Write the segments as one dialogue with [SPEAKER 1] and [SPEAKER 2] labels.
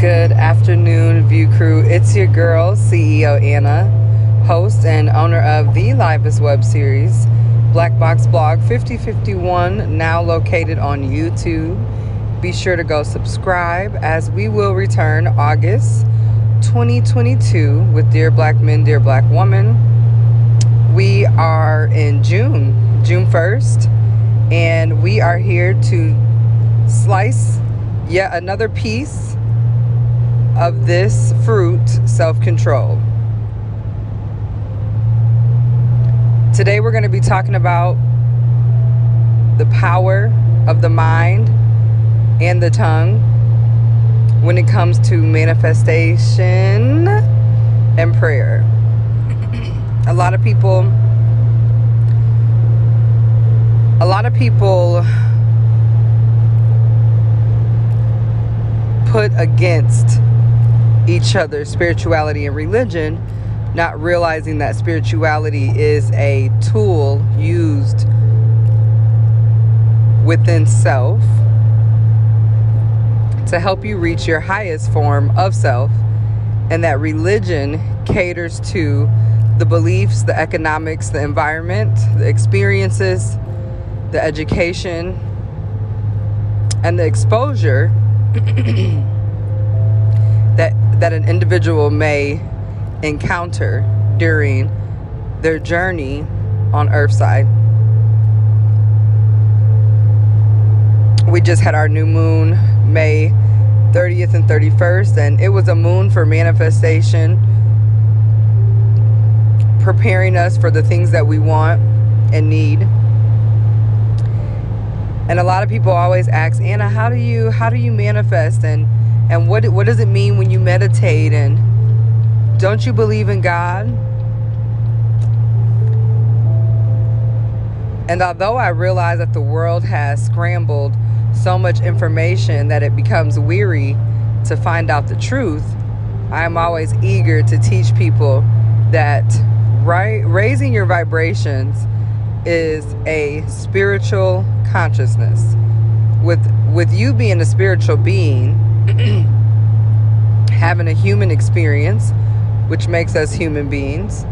[SPEAKER 1] Good afternoon, View Crew. It's your girl, CEO Anna, host and owner of the Livest web series, Black Box Blog 5051, now located on YouTube. Be sure to go subscribe as we will return August 2022 with Dear Black Men, Dear Black Woman. We are in June, June 1st, and we are here to slice yet another piece of this fruit, self control. Today, we're going to be talking about the power of the mind and the tongue when it comes to manifestation and prayer. A lot of people, a lot of people put against each other spirituality and religion, not realizing that spirituality is a tool used within self to help you reach your highest form of self, and that religion caters to the beliefs, the economics, the environment, the experiences, the education, and the exposure that that an individual may encounter during their journey on Earthside. We just had our new moon May 30th and 31st, and it was a moon for manifestation, preparing us for the things that we want and need. And a lot of people always ask, Anna, how do you how do you manifest and and what what does it mean when you meditate and don't you believe in God? And although I realize that the world has scrambled so much information that it becomes weary to find out the truth, I am always eager to teach people that right raising your vibrations is a spiritual consciousness. With with you being a spiritual being, having a human experience, which makes us human beings.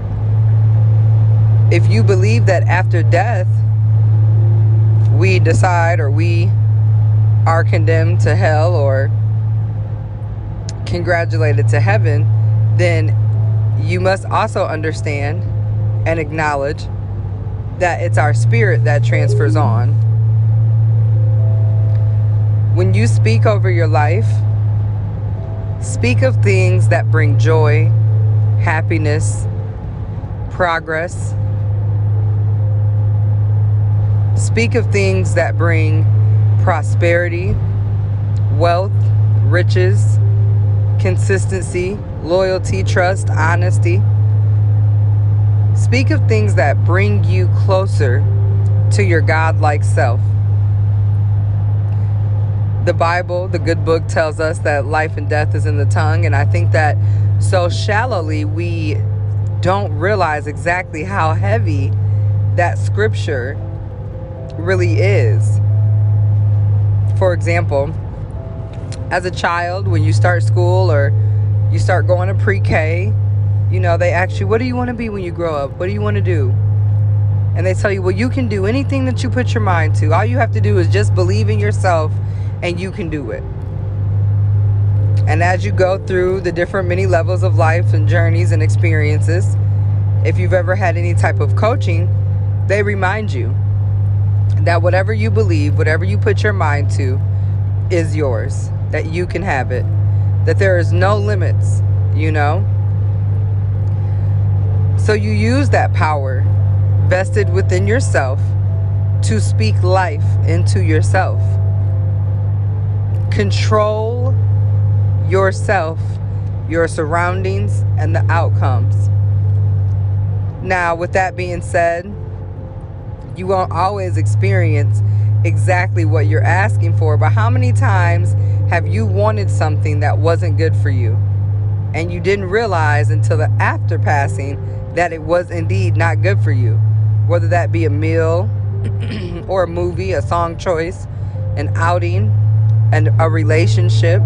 [SPEAKER 1] If you believe that after death we decide or we are condemned to hell or congratulated to heaven, then you must also understand and acknowledge that it's our spirit that transfers on. When you speak over your life, speak of things that bring joy, happiness, progress. Speak of things that bring prosperity, wealth, riches, consistency, loyalty, trust, honesty. Speak of things that bring you closer to your God-like self. The Bible, the good book, tells us that life and death is in the tongue, and I think that so shallowly we don't realize exactly how heavy that scripture really is for example, as a child, when you start school or you start going to pre K, you know, they ask you, What do you want to be when you grow up? What do you want to do? And they tell you, Well, you can do anything that you put your mind to. All you have to do is just believe in yourself and you can do it. And as you go through the different many levels of life and journeys and experiences, if you've ever had any type of coaching, they remind you that whatever you believe, whatever you put your mind to, is yours. That you can have it. That there is no limits, you know? So you use that power vested within yourself to speak life into yourself. Control yourself, your surroundings, and the outcomes. Now, with that being said, you won't always experience exactly what you're asking for. But how many times have you wanted something that wasn't good for you? And you didn't realize until the after passing that it was indeed not good for you. whether that be a meal or a movie, a song choice, an outing, and a relationship.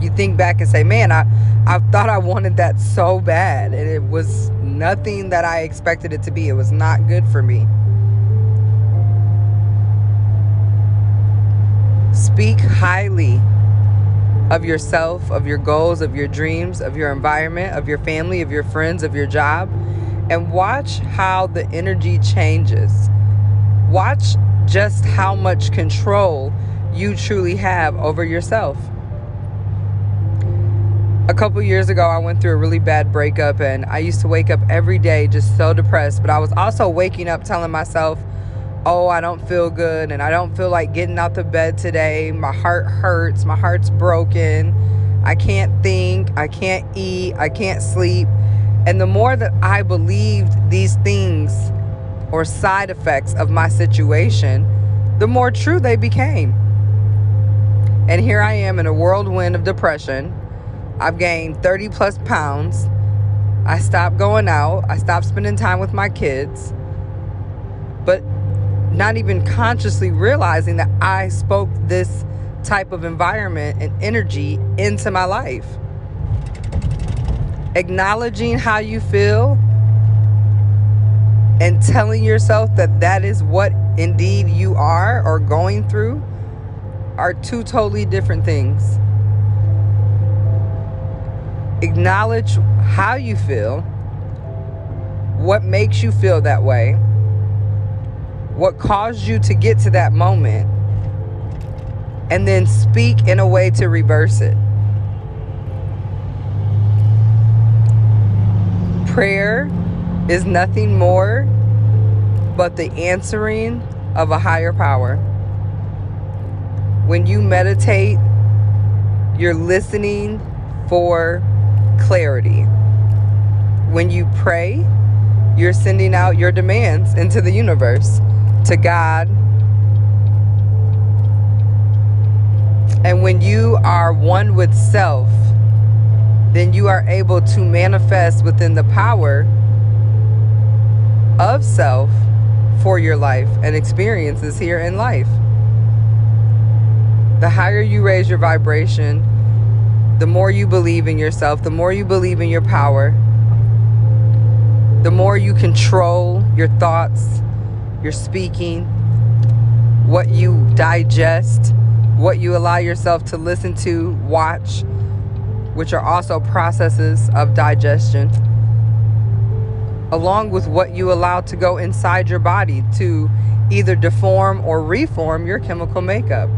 [SPEAKER 1] You think back and say, man, I, I thought I wanted that so bad, and it was nothing that I expected it to be. It was not good for me. Speak highly of yourself, of your goals, of your dreams, of your environment, of your family, of your friends, of your job, and watch how the energy changes. Watch just how much control you truly have over yourself. A couple years ago, I went through a really bad breakup, and I used to wake up every day just so depressed. But I was also waking up telling myself, oh, I don't feel good and I don't feel like getting out the bed today. My heart hurts. My heart's broken. I can't think. I can't eat. I can't sleep. And the more that I believed these things or side effects of my situation, the more true they became. And here I am in a whirlwind of depression. I've gained 30 plus pounds. I stopped going out. I stopped spending time with my kids. But not even consciously realizing that I spoke this type of environment and energy into my life. Acknowledging how you feel and telling yourself that that is what indeed you are or going through are two totally different things. Acknowledge how you feel, what makes you feel that way what caused you to get to that moment, and then speak in a way to reverse it. Prayer is nothing more but the answering of a higher power. When you meditate, you're listening for clarity. When you pray, you're sending out your demands into the universe to God. And when you are one with self, then you are able to manifest within the power of self for your life and experiences here in life. The higher you raise your vibration, the more you believe in yourself, the more you believe in your power, the more you control your thoughts, your speaking, what you digest, what you allow yourself to listen to, watch, which are also processes of digestion, along with what you allow to go inside your body to either deform or reform your chemical makeup.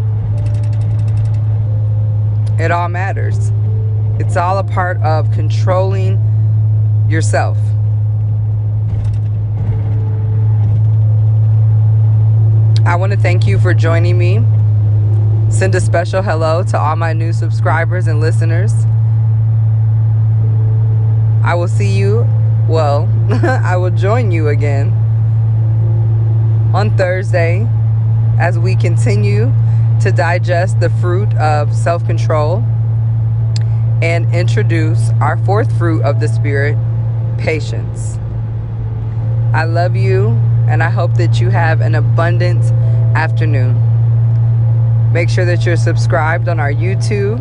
[SPEAKER 1] It all matters. It's all a part of controlling yourself. I want to thank you for joining me. Send a special hello to all my new subscribers and listeners. I will see you, well, I will join you again on Thursday as we continue to digest the fruit of self control and introduce our fourth fruit of the Spirit, patience. I love you and I hope that you have an abundant afternoon. Make sure that you're subscribed on our YouTube,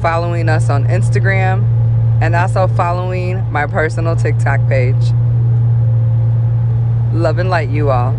[SPEAKER 1] following us on Instagram, and also following my personal TikTok page. Love and light, you all.